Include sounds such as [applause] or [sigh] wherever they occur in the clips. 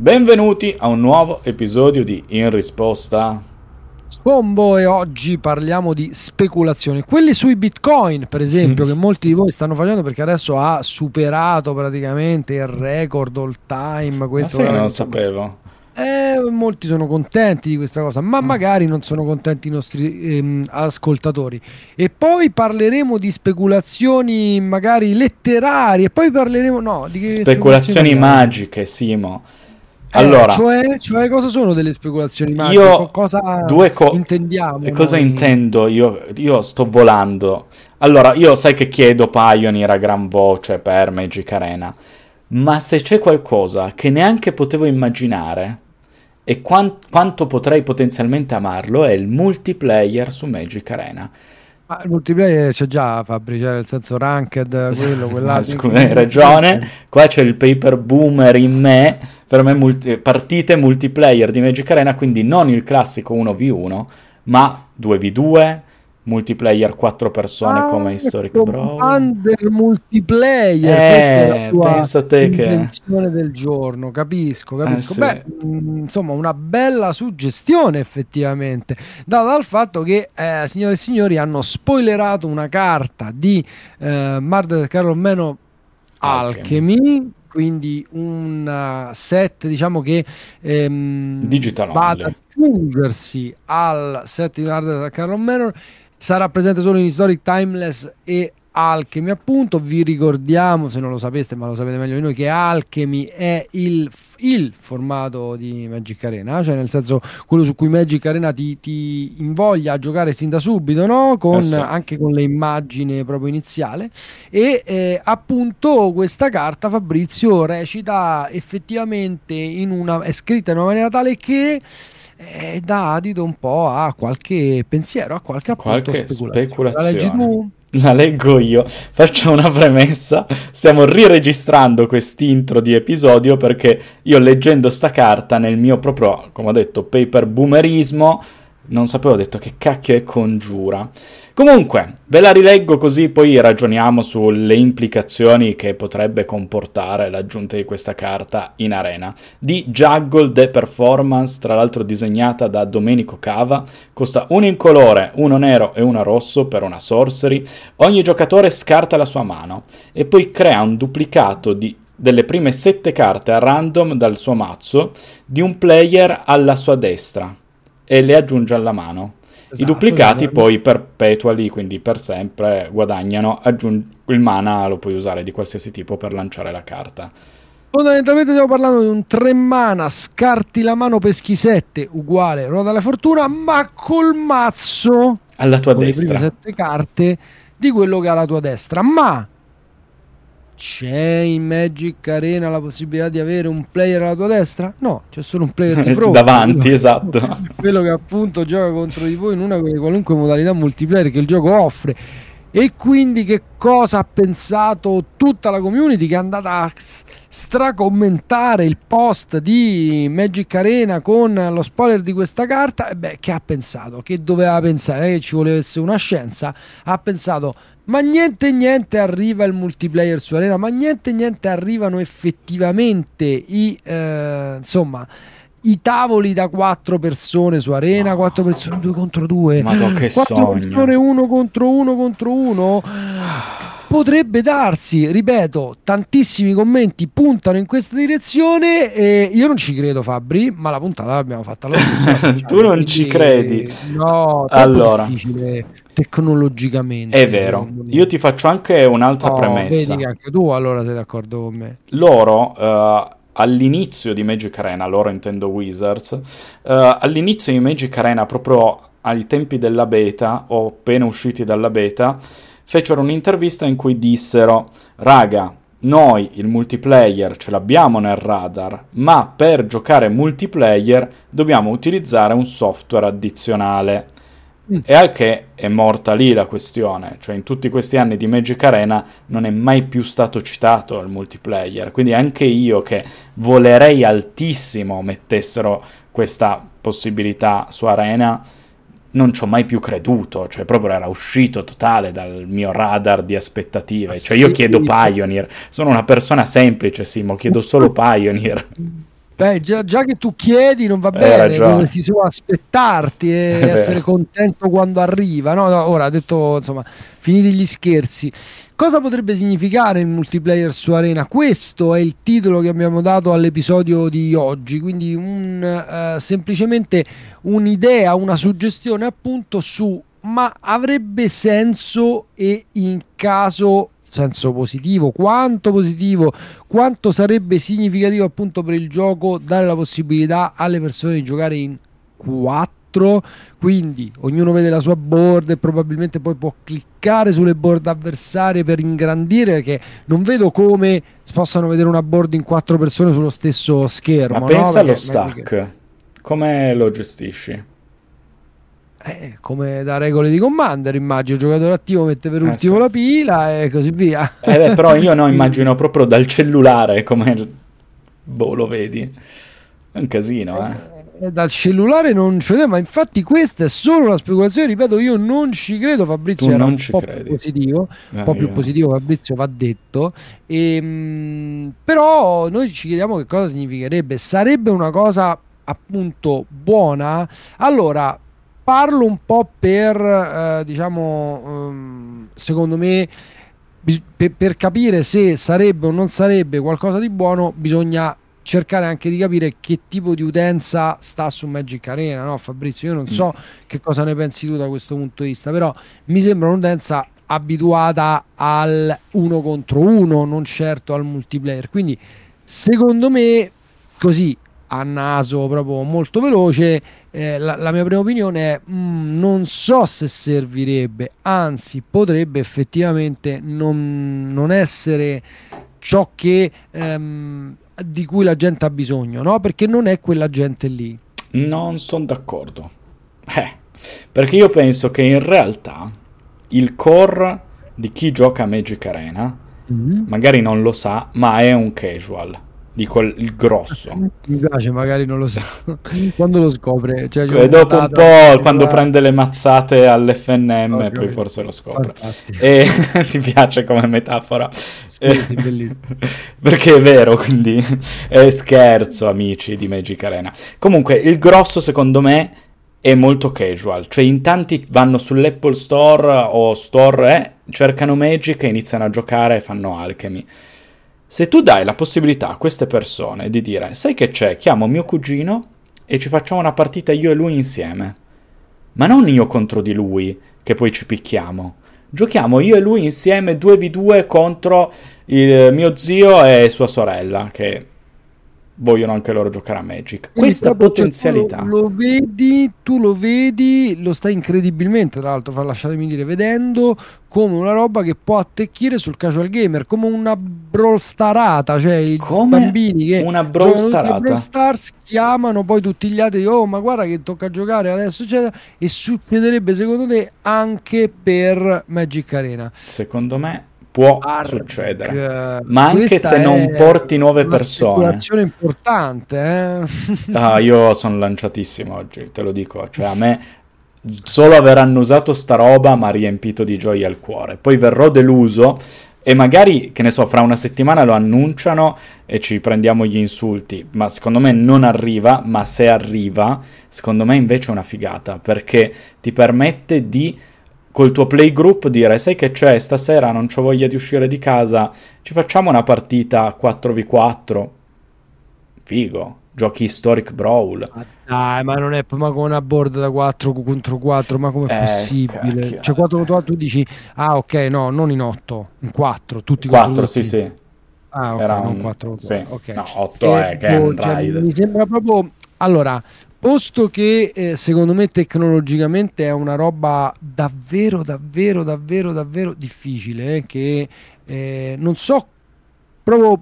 Benvenuti a un nuovo episodio di In Risposta. Scombo e oggi parliamo di speculazioni. Quelli sui bitcoin, per esempio, che molti di voi stanno facendo perché adesso ha superato praticamente il record all time. Questo Ma sì, non lo sapevo. Eh, molti sono contenti di questa cosa, ma mm. magari non sono contenti i nostri ehm, ascoltatori. E poi parleremo di speculazioni magari letterarie, e poi parleremo no, di speculazioni magiche, Simo. Eh, allora, cioè, cioè, cosa sono delle speculazioni magiche? Io cosa due co- intendiamo? E cosa noi? intendo? Io, io sto volando. Allora, io sai che chiedo Pioneer a gran voce per Magic Arena, ma se c'è qualcosa che neanche potevo immaginare, e quant- quanto potrei potenzialmente amarlo è il multiplayer su Magic Arena. Ma il multiplayer c'è già Fabri, cioè nel senso ranked, [laughs] quello, quell'altro. Scusa, hai ragione, [laughs] qua c'è il paper boomer in me, per me multi- partite multiplayer di Magic Arena, quindi non il classico 1v1, ma 2v2, multiplayer 4 persone ah, come Historic ecco, Bro. del multiplayer, eh, pensa te che del giorno, capisco, capisco. Eh, sì. Beh, mm, insomma, una bella suggestione effettivamente, dato dal fatto che eh, signore e signori hanno spoilerato una carta di eh, Marder Carlo Meno Alchemy, Alchemy quindi un set diciamo che ehm, Digital va ad aggiungersi al set di Marder Carlo Manor sarà presente solo in Historic Timeless e Alchemy appunto vi ricordiamo se non lo sapeste ma lo sapete meglio di noi che Alchemy è il, il formato di Magic Arena cioè nel senso quello su cui Magic Arena ti, ti invoglia a giocare sin da subito no? con, eh sì. anche con le immagini proprio iniziale e eh, appunto questa carta Fabrizio recita effettivamente in una è scritta in una maniera tale che eh, dà adito un po' a qualche pensiero, a qualche, qualche speculazione. La leggi tu? La leggo io. Faccio una premessa. Stiamo riregistrando quest'intro di episodio perché io leggendo sta carta nel mio proprio, come ho detto, paper boomerismo, non sapevo, ho detto che cacchio è congiura. Comunque, ve la rileggo così poi ragioniamo sulle implicazioni che potrebbe comportare l'aggiunta di questa carta in arena. Di Juggle The Performance, tra l'altro disegnata da Domenico Cava, costa uno in colore, uno nero e uno rosso per una sorcery. Ogni giocatore scarta la sua mano e poi crea un duplicato di delle prime sette carte a random dal suo mazzo di un player alla sua destra e le aggiunge alla mano. Esatto, I duplicati esatto. poi perpetuali, quindi per sempre, guadagnano. Aggiung- il mana lo puoi usare di qualsiasi tipo per lanciare la carta. Fondamentalmente stiamo parlando di un 3 mana, scarti la mano peschi 7, uguale, ruota la fortuna, ma col mazzo alla tua destra. Le 7 carte di quello che ha la tua destra, ma c'è in Magic Arena la possibilità di avere un player alla tua destra? No, c'è solo un player di [laughs] fronte. Davanti, quello, esatto. [laughs] Quello che appunto gioca contro di voi in una qualunque modalità multiplayer che il gioco offre. E quindi che cosa ha pensato tutta la community che è andata a stracommentare il post di Magic Arena con lo spoiler di questa carta? E beh, che ha pensato? Che doveva pensare? Che ci volesse una scienza? Ha pensato ma niente niente arriva il multiplayer su Arena, ma niente niente arrivano effettivamente i eh, insomma i tavoli da quattro persone su Arena, quattro persone due contro due, ma che 4 sogno. persone uno contro uno contro uno. Potrebbe darsi, ripeto, tantissimi commenti puntano in questa direzione e io non ci credo Fabri, ma la puntata l'abbiamo fatta lo stesso. [laughs] tu non ci credi? No, è allora. difficile tecnologicamente. È vero. Io ti faccio anche un'altra oh, premessa. Vedi che anche tu allora sei d'accordo con me. Loro uh, all'inizio di Magic Arena, loro intendo Wizards, uh, all'inizio di Magic Arena proprio ai tempi della beta o appena usciti dalla beta fecero un'intervista in cui dissero, raga, noi il multiplayer ce l'abbiamo nel radar, ma per giocare multiplayer dobbiamo utilizzare un software addizionale. Mm. E al che è morta lì la questione, cioè in tutti questi anni di Magic Arena non è mai più stato citato il multiplayer, quindi anche io che volerei altissimo mettessero questa possibilità su Arena, non ci ho mai più creduto, cioè proprio era uscito totale dal mio radar di aspettative. Cioè io chiedo Pioneer, sono una persona semplice, Simo, chiedo solo [laughs] Pioneer. Beh, già, già, che tu chiedi non va bene, dovresti solo aspettarti e [laughs] essere contento quando arriva. No, no, ora, detto, insomma, finiti gli scherzi. Cosa potrebbe significare il multiplayer su Arena? Questo è il titolo che abbiamo dato all'episodio di oggi, quindi un, uh, semplicemente un'idea, una suggestione appunto su ma avrebbe senso e in caso senso positivo, quanto positivo, quanto sarebbe significativo appunto per il gioco dare la possibilità alle persone di giocare in 4 quindi ognuno vede la sua board e probabilmente poi può cliccare sulle board avversarie per ingrandire perché non vedo come possano vedere una board in quattro persone sullo stesso schermo. Ma pensa allo stack, come lo gestisci? Eh, come da regole di Commander, immagino. Il giocatore attivo mette per eh, ultimo sì. la pila e così via. Eh beh, però io no, [laughs] immagino proprio dal cellulare come boh, lo vedi. È un casino, eh. eh. eh dal cellulare non c'è, ma infatti questa è solo una speculazione. Ripeto, io non ci credo. Fabrizio tu era un po' credi. più positivo, un po' più positivo. Fabrizio va detto, e, ehm, mh, però noi ci chiediamo che cosa significherebbe. Sarebbe una cosa appunto buona? Allora parlo un po' per, eh, diciamo, um, secondo me, bis- per, per capire se sarebbe o non sarebbe qualcosa di buono, bisogna cercare anche di capire che tipo di utenza sta su Magic Arena, no Fabrizio? Io non so mm. che cosa ne pensi tu da questo punto di vista, però mi sembra un'utenza abituata al uno contro uno, non certo al multiplayer. Quindi, secondo me, così a naso proprio molto veloce, eh, la, la, mia prima opinione è mm, non so se servirebbe, anzi potrebbe effettivamente non, non essere ciò che, ehm, di cui la gente ha bisogno, no? perché non è quella gente lì. Non sono d'accordo. Eh, perché io penso che in realtà il core di chi gioca a Magic Arena mm-hmm. magari non lo sa, ma è un casual dico il grosso. Mi piace, magari non lo sa. [laughs] quando lo scopre? Cioè, e dopo un po', quando va... prende le mazzate all'FNM, okay, poi forse lo scopre. E [laughs] ti piace come metafora? Scherzi, bellissimo. [laughs] Perché è vero, quindi è scherzo, amici di Magic Arena. Comunque, il grosso, secondo me, è molto casual. Cioè, in tanti vanno sull'Apple Store o Store, eh, cercano Magic e iniziano a giocare e fanno Alchemy. Se tu dai la possibilità a queste persone di dire, sai che c'è, chiamo mio cugino e ci facciamo una partita io e lui insieme, ma non io contro di lui, che poi ci picchiamo. Giochiamo io e lui insieme 2v2 contro mio zio e sua sorella, che vogliono anche loro giocare a Magic. Questa potenzialità. Tu lo, vedi, tu lo vedi, lo stai incredibilmente, tra l'altro, lasciatemi dire, vedendo come una roba che può attecchire sul casual gamer, come una brawl starata, cioè i come bambini che una brawl starata. Brawl Stars chiamano poi tutti gli altri, oh ma guarda che tocca giocare adesso, eccetera, e succederebbe secondo te anche per Magic Arena. Secondo me può Arc, succedere. Ma anche se non porti nuove persone. È una importante. Eh? ah, io sono lanciatissimo oggi, te lo dico. Cioè, a me solo aver annusato sta roba mi ha riempito di gioia il cuore. Poi verrò deluso e magari, che ne so, fra una settimana lo annunciano e ci prendiamo gli insulti, ma secondo me non arriva, ma se arriva, secondo me invece è una figata, perché ti permette di col tuo playgroup dire sai che c'è? Stasera non ho voglia di uscire di casa. Ci facciamo una partita 4v4 figo. Giochi historic brawl. Ma dai ma non è ma con una board da 4 contro 4 ma com'è eh, possibile? cacchio. cioè 4 contro 4 tu dici ah ok no non in 8 in 4 tutti 4 contro sì sì. Ah ok Era non 4 sì. okay. no 8 e, è che è un cioè, mi sembra proprio allora Posto che eh, secondo me tecnologicamente è una roba davvero, davvero, davvero, davvero difficile, eh, che eh, non so proprio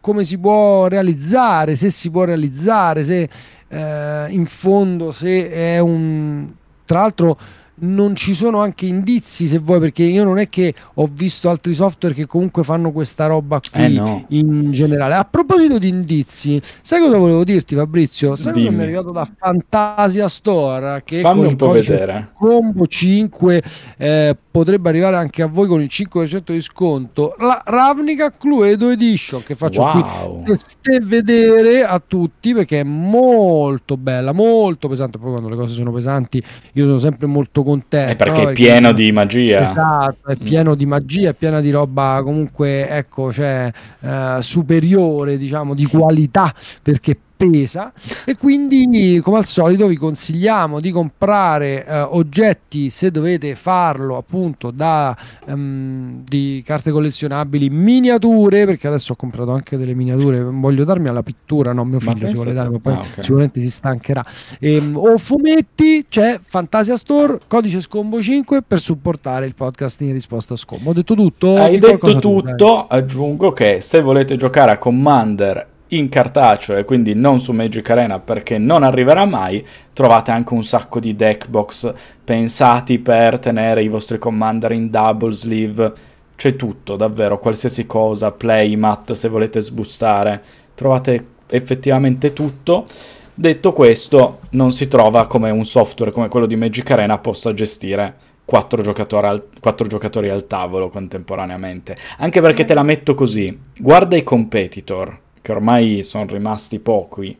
come si può realizzare, se si può realizzare, se eh, in fondo se è un... Tra l'altro non ci sono anche indizi se vuoi perché io non è che ho visto altri software che comunque fanno questa roba qui eh no. in generale. A proposito di indizi sai cosa volevo dirti Fabrizio? Sai che mi è arrivato da Fantasia Store che fammi un po' vedere. combo 5 eh, potrebbe arrivare anche a voi con il 5% di sconto. La Ravnica Cluedo Edition che faccio wow. qui teste vedere a tutti perché è molto bella molto pesante. Poi quando le cose sono pesanti io sono sempre molto contento. È perché no? è pieno di magia. Esatto, è mm. pieno di magia, è piena di roba comunque, ecco, cioè, eh, superiore, diciamo, di qualità, perché pesa e quindi come al solito vi consigliamo di comprare eh, oggetti se dovete farlo appunto da um, di carte collezionabili miniature perché adesso ho comprato anche delle miniature. Voglio darmi alla pittura no mio figlio si vuole dare ma poi ah, okay. sicuramente si stancherà. Ehm, o fumetti c'è Fantasia Store codice Scombo 5 per supportare il podcast in risposta a Scombo ho detto tutto? Hai detto tutto. Tu, aggiungo che se volete giocare a Commander in cartaceo e quindi non su Magic Arena perché non arriverà mai, trovate anche un sacco di deck box pensati per tenere i vostri commander in double sleeve. C'è tutto, davvero, qualsiasi cosa, playmat se volete sbustare, trovate effettivamente tutto. Detto questo, non si trova come un software come quello di Magic Arena possa gestire quattro giocatori, al, quattro giocatori al tavolo contemporaneamente. Anche perché te la metto così, guarda i competitor che ormai sono rimasti pochi.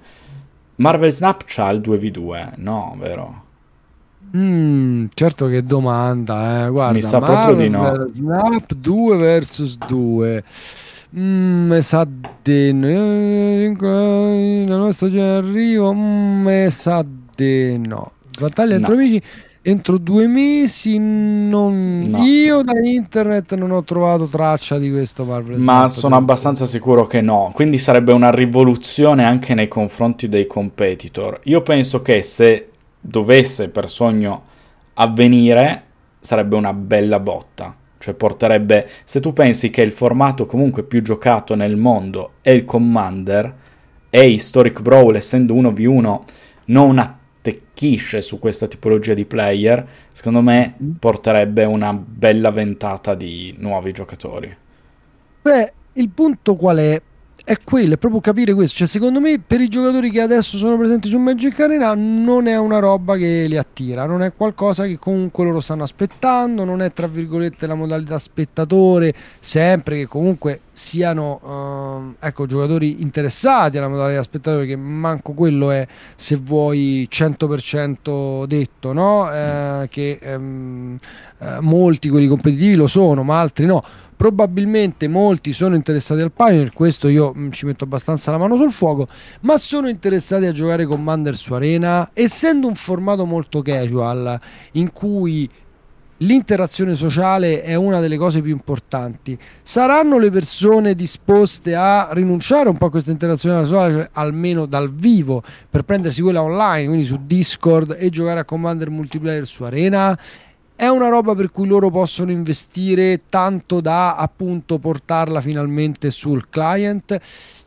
Marvel Snap c'ha il 2v2, no, vero? Mm, certo che domanda, eh. Guarda, mi sa Marvel proprio di no. Snap 2 vs 2. Mm, sa di no. La nostra arrivo. Mm, sa di no. Battaglia no. amici entro due mesi non... no. io da internet non ho trovato traccia di questo Marvel ma sono abbastanza sicuro che no. Quindi sarebbe una rivoluzione anche nei confronti dei competitor. Io penso che se dovesse per sogno avvenire sarebbe una bella botta. Cioè porterebbe se tu pensi che il formato comunque più giocato nel mondo è il Commander e Historic Brawl essendo 1v1 non ha attecchisce su questa tipologia di player, secondo me mm. porterebbe una bella ventata di nuovi giocatori. Beh, il punto qual è? è quello, è proprio capire questo. Cioè, secondo me, per i giocatori che adesso sono presenti su Magic Arena, non è una roba che li attira, non è qualcosa che comunque loro stanno aspettando, non è tra virgolette la modalità spettatore, sempre che comunque siano uh, ecco, giocatori interessati alla modalità spettatore, perché manco quello è, se vuoi, 100% detto, no? Eh, che um, eh, molti quelli competitivi lo sono, ma altri no probabilmente molti sono interessati al Pioneer, questo io mh, mm, ci metto abbastanza la mano sul fuoco, ma sono interessati a giocare Commander su Arena, essendo un formato molto casual in cui l'interazione sociale è una delle cose più importanti. Saranno le persone disposte a rinunciare un po' a questa interazione sociale, almeno dal vivo, per prendersi quella online, quindi su Discord e giocare a Commander multiplayer su Arena? è una roba per cui loro possono investire tanto da appunto portarla finalmente sul client.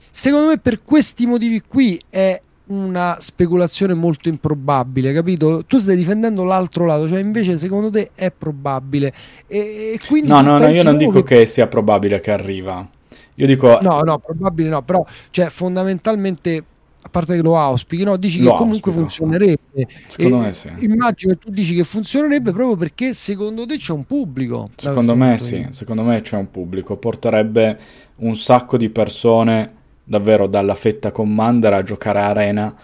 Secondo me per questi motivi qui è una speculazione molto improbabile, capito? Tu stai difendendo l'altro lato, cioè invece secondo te è probabile. E, quindi no, no, no, io non dico che... che sia probabile che arriva. Io dico... No, no, probabile no, però cioè, fondamentalmente a parte che lo auspichi, no? dici lo che comunque auspico. funzionerebbe. Secondo me sì. Immagino che tu dici che funzionerebbe proprio perché secondo te c'è un pubblico. Secondo me sì, secondo me c'è un pubblico. Porterebbe un sacco di persone davvero dalla fetta Commander a giocare Arena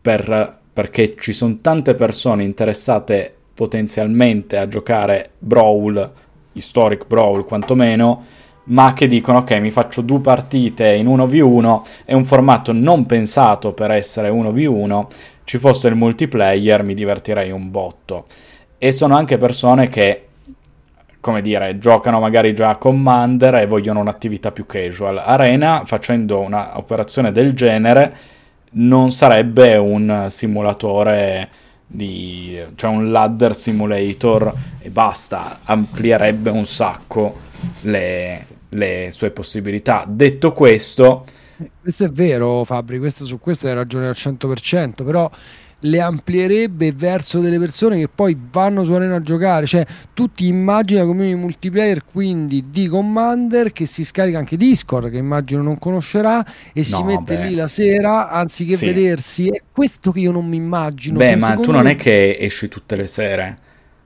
per, perché ci sono tante persone interessate potenzialmente a giocare Brawl, Historic Brawl quantomeno, ma che dicono ok mi faccio due partite in 1v1, è un formato non pensato per essere 1v1, ci fosse il multiplayer mi divertirei un botto. E sono anche persone che, come dire, giocano magari già a Commander e vogliono un'attività più casual. Arena, facendo un'operazione del genere, non sarebbe un simulatore di... cioè un ladder simulator e basta, amplierebbe un sacco le, le sue possibilità. Detto questo, Questo è vero, Fabri, questo, su questo hai ragione al 100%, però le amplierebbe verso delle persone che poi vanno su Arena a giocare. Cioè, tu ti immagini la community multiplayer quindi di Commander che si scarica anche Discord, che immagino non conoscerà, e no, si mette beh. lì la sera anziché sì. vedersi. È questo che io non mi immagino. Beh, ma tu non me... è che esci tutte le sere.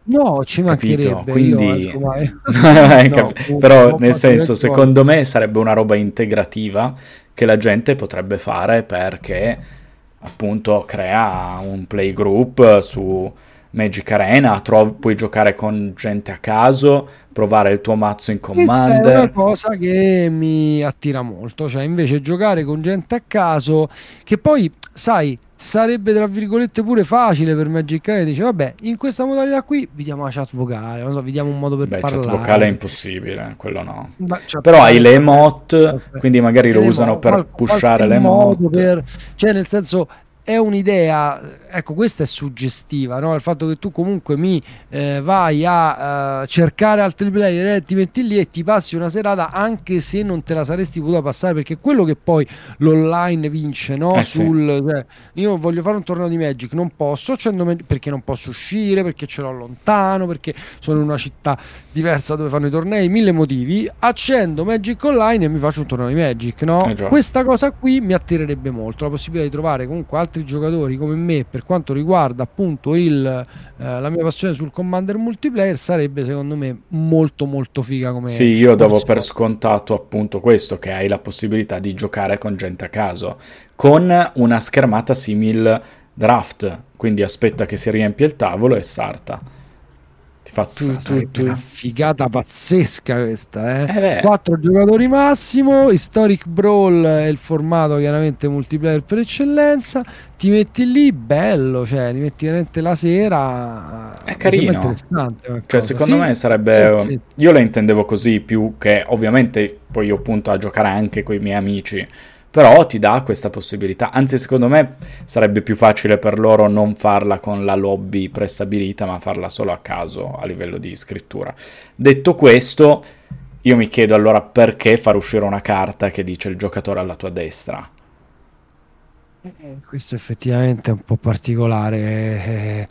No, ci mancherebbe. Quindi... no, Però, nel senso, secondo me sarebbe una roba integrativa che la gente potrebbe fare perché appunto crea un playgroup su Magic Arena, trovi, puoi giocare con gente a caso, provare il tuo mazzo in commander. Questa è una cosa che mi attira molto, cioè invece giocare con gente a caso, che poi, sai, sarebbe tra virgolette pure facile per Magic Arena, dice vabbè, in questa modalità qui vi diamo la chat vocale, non so, vi diamo un modo per Beh, parlare. chat vocale è impossibile, quello no. Ma, Però hai le emote, quindi magari lo usano per pushare le emote. Per, cioè nel senso è un'idea, ecco questa è suggestiva, no? il fatto che tu comunque mi eh, vai a uh, cercare altri player e ti metti lì e ti passi una serata anche se non te la saresti potuta passare perché quello che poi l'online vince, no? Eh Sul, sì. cioè, io voglio fare un torneo di Magic, non posso, perché non posso uscire, perché ce l'ho lontano, perché sono in una città diversa dove fanno i tornei, mille motivi, accendo Magic Online e mi faccio un torneo di Magic, no? Eh questa cosa qui mi attirerebbe molto, la possibilità di trovare comunque altri altri giocatori come me per quanto riguarda appunto il, eh, la mia passione sul Commander multiplayer sarebbe secondo me molto molto figa come sì io davo per scontato appunto questo che hai la possibilità di giocare con gente a caso con una schermata simil draft. Quindi aspetta che si riempie il tavolo e starta tu, tu, tu. una figata pazzesca questa eh? eh quattro giocatori massimo Historic Brawl è il formato chiaramente multiplayer per eccellenza ti metti lì bello cioè ti metti veramente la sera è carino cioè secondo sì? me sarebbe sì, sì. io la intendevo così più che ovviamente poi io punto a giocare anche con i miei amici però ti dà questa possibilità. Anzi, secondo me sarebbe più facile per loro non farla con la lobby prestabilita, ma farla solo a caso a livello di scrittura. Detto questo, io mi chiedo allora perché far uscire una carta che dice il giocatore alla tua destra. Eh, questo effettivamente è un po' particolare.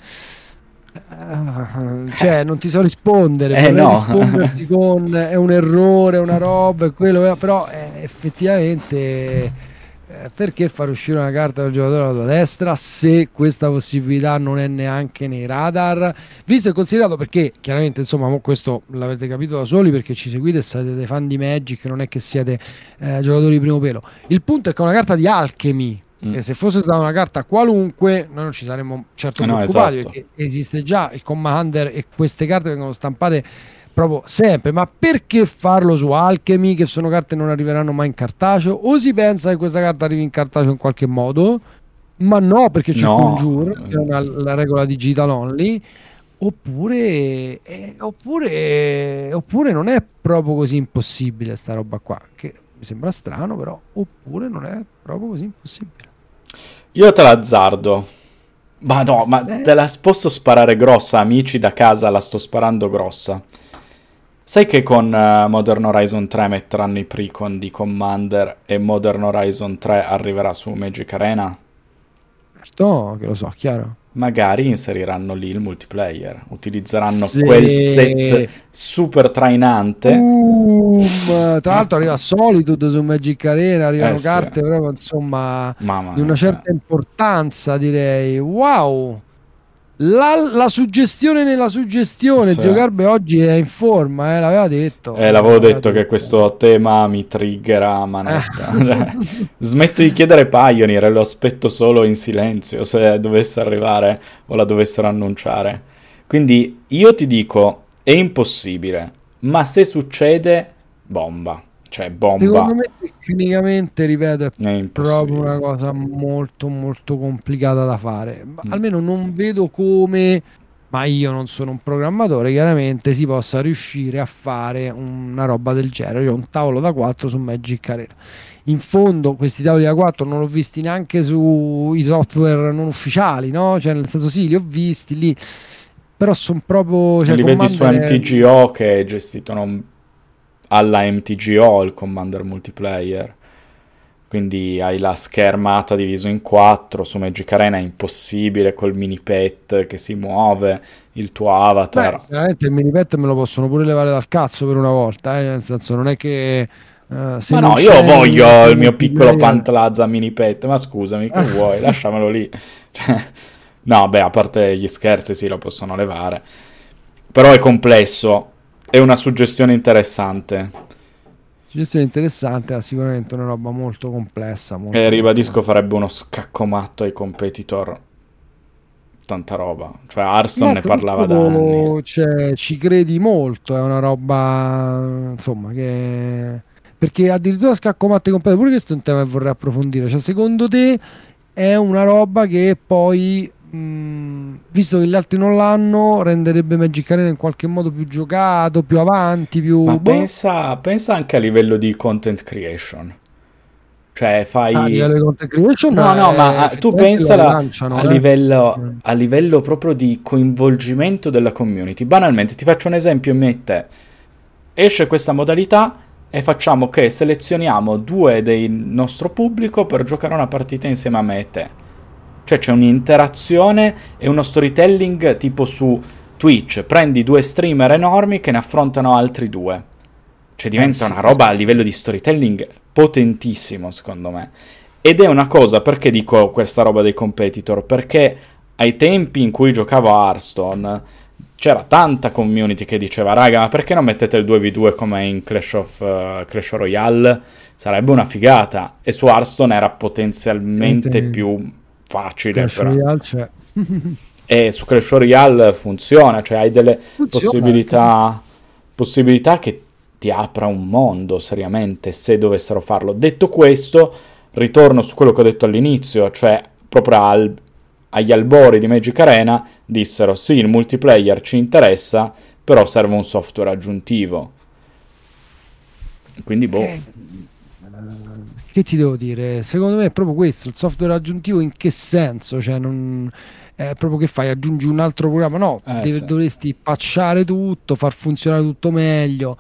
Eh, cioè non ti so rispondere eh, no. risponderti con è un errore una roba quello, però eh, effettivamente eh, perché far uscire una carta del giocatore alla tua destra se questa possibilità non è neanche nei radar visto e considerato perché chiaramente insomma questo l'avete capito da soli perché ci seguite e siete dei fan di Magic non è che siete eh, giocatori di primo pelo il punto è che è una carta di Alchemy Mm. E se fosse stata una carta qualunque, noi non ci saremmo certo no, preoccupati esatto. perché esiste già il Commander e queste carte vengono stampate proprio sempre. Ma perché farlo su Alchemy, che sono carte che non arriveranno mai in cartaceo? O si pensa che questa carta arrivi in cartaceo in qualche modo? Ma no, perché c'è no. Conjure, che è una, la regola digital only. Oppure, eh, oppure, oppure non è proprio così impossibile sta roba qua. Che mi sembra strano, però. Oppure non è proprio così impossibile. Io te l'azzardo. Ma no, ma eh. te la posso sparare grossa, amici da casa la sto sparando grossa. Sai che con uh, Modern Horizon 3 metteranno i precon di Commander e Modern Horizon 3 arriverà su Magic Arena? Certo, che lo so, chiaro magari inseriranno lì il multiplayer, utilizzeranno sì. quel set super trainante. Uh, [laughs] tra l'altro arriva Solitude su Magic Arena, arrivano eh, carte sì. proprio insomma Mamma di una certa importanza direi. Wow! La, la, suggestione nella suggestione. Sì. Zio Garbe oggi è in forma, eh, l'aveva detto. Eh, l'avevo detto che questo tema mi triggera a manetta. cioè, smetto di chiedere Pioneer e lo aspetto solo in silenzio se dovesse arrivare o la dovessero annunciare. Quindi io ti dico, è impossibile, ma se succede, bomba. Cioè, bomba. Secondo me, tecnicamente, ripeto, è, è proprio una cosa molto, molto complicata da fare. Mm. Almeno non vedo come, ma io non sono un programmatore, chiaramente si possa riuscire a fare una roba del genere. Cioè, un tavolo da 4 su Magic Arena. In fondo, questi tavoli da 4 non l'ho visti neanche sui software non ufficiali, no? Cioè, nel senso, sì, li ho visti lì, però sono proprio. Cioè, li vedi su MTGO che è gestito non alla MTGO il Commander multiplayer. quindi hai la schermata diviso in quattro, su Magic Arena è impossibile col mini pet che si muove, il tuo avatar. Beh, veramente il mini pet me lo possono pure levare dal cazzo per una volta, eh? nel senso non è che... Uh, ma no, io voglio il mio piccolo Pantlazza mini pet, ma scusami, che [laughs] vuoi? Lasciamelo lì. Cioè, no, beh, a parte gli scherzi, sì, lo possono levare. Però è complesso, è una suggestione interessante. Suggestione interessante, è sicuramente una roba molto complessa. Molto e ribadisco, farebbe uno scacco matto ai competitor. Tanta roba. Cioè, Arson ne parlava da anni. Cioè, ci credi molto, è una roba, insomma, che... Perché addirittura scacco matto ai competitor, pure questo è un tema che vorrei approfondire. Cioè, secondo te è una roba che poi Mm, visto che gli altri non l'hanno, renderebbe Magic Arena in qualche modo più giocato, più avanti, più... Ma boh. pensa, pensa, anche a livello di content creation. Cioè, fai... Ah, a livello di content creation? No, no, ma tu pensa lanciano, a, eh? livello, a livello proprio di coinvolgimento della community. Banalmente, ti faccio un esempio in mente. Esce questa modalità e facciamo che selezioniamo due del nostro pubblico per giocare una partita insieme a me e te cioè c'è un'interazione e uno storytelling tipo su Twitch. Prendi due streamer enormi che ne affrontano altri due. Cioè diventa eh sì, una roba sì. a livello di storytelling potentissimo, secondo me. Ed è una cosa, perché dico questa roba dei competitor? Perché ai tempi in cui giocavo a Hearthstone c'era tanta community che diceva raga ma perché non mettete il 2v2 come in Clash of uh, Clash Royale sarebbe una figata e su Hearthstone era potenzialmente più facile. Clash però. Royale c'è. [laughs] e su Clash Royale funziona, cioè hai delle funziona, possibilità, possibilità che ti apra un mondo seriamente se dovessero farlo. Detto questo, ritorno su quello che ho detto all'inizio, cioè proprio al, agli albori di Magic Arena dissero sì, il multiplayer ci interessa, però serve un software aggiuntivo. Quindi boh. Eh, che ti devo dire? Secondo me è proprio questo, il software aggiuntivo in che senso? Cioè non è proprio che fai, aggiungi un altro programma? No, eh, deve, sì. dovresti patchare tutto, far funzionare tutto meglio.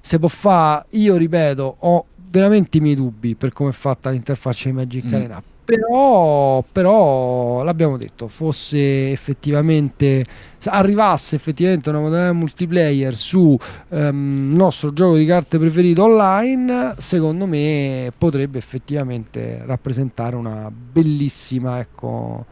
Se può fare, io ripeto, ho veramente i miei dubbi per come è fatta l'interfaccia di Magic mm. Arena però, però l'abbiamo detto, fosse effettivamente arrivasse effettivamente una modalità multiplayer su um, il nostro gioco di carte preferito online, secondo me potrebbe effettivamente rappresentare una bellissima ecco,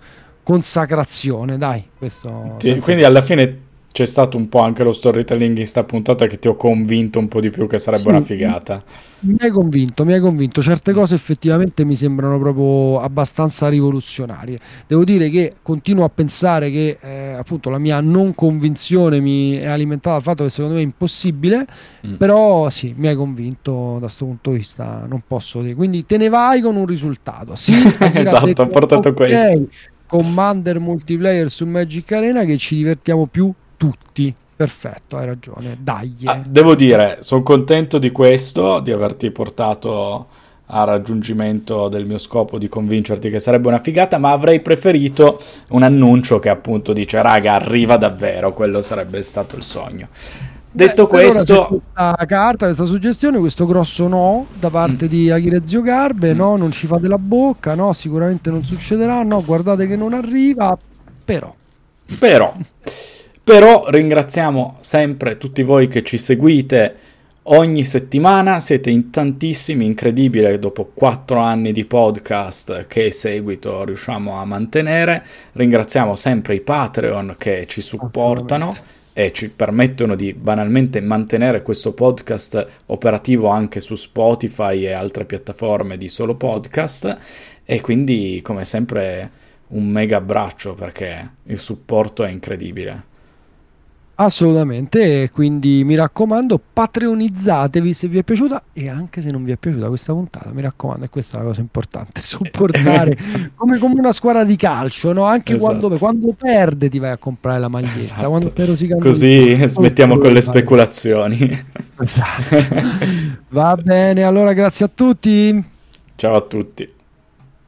consacrazione. Dai, questo quindi alla fine c'è stato un po' anche lo storytelling in sta puntata che ti ho convinto un po' di più che sarebbe sì, una figata. Mi hai convinto, mi hai convinto. Certe cose effettivamente mi sembrano proprio abbastanza rivoluzionarie. Devo dire che continuo a pensare che eh, appunto la mia non convinzione mi è alimentata dal fatto che secondo me è impossibile, mm. però sì, mi hai convinto da questo punto di vista, non posso dire. Quindi te ne vai con un risultato. Sì, [laughs] esatto, ho portato okay, questo. Commander multiplayer su Magic Arena che ci divertiamo più tutti. Perfetto, hai ragione. Dai. Ah, devo dire, sono contento di questo, di averti portato a raggiungimento del mio scopo di convincerti che sarebbe una figata, ma avrei preferito un annuncio che appunto dice raga arriva davvero, quello sarebbe stato il sogno. Detto Beh, questo, questa carta, questa suggestione, questo grosso no da parte mm. di Aghire Zio Garbe, mm. no, non ci fate la bocca, no, sicuramente non succederà, no, guardate che non arriva, però. Però. Però ringraziamo sempre tutti voi che ci seguite ogni settimana, siete in tantissimi, incredibile, dopo quattro anni di podcast che seguito riusciamo a mantenere. Ringraziamo sempre i Patreon che ci supportano e ci permettono di banalmente mantenere questo podcast operativo anche su Spotify e altre piattaforme di solo podcast e quindi come sempre un mega abbraccio perché il supporto è incredibile. Assolutamente, quindi mi raccomando, patreonizzatevi se vi è piaciuta e anche se non vi è piaciuta questa puntata, mi raccomando, e questa è la cosa importante, [laughs] supportare [laughs] come, come, una squadra di calcio, no? anche esatto. quando, quando, perde ti vai a comprare la maglietta, esatto. quando Così smettiamo con le speculazioni. Esatto. [laughs] Va bene, allora grazie a tutti. Ciao a tutti.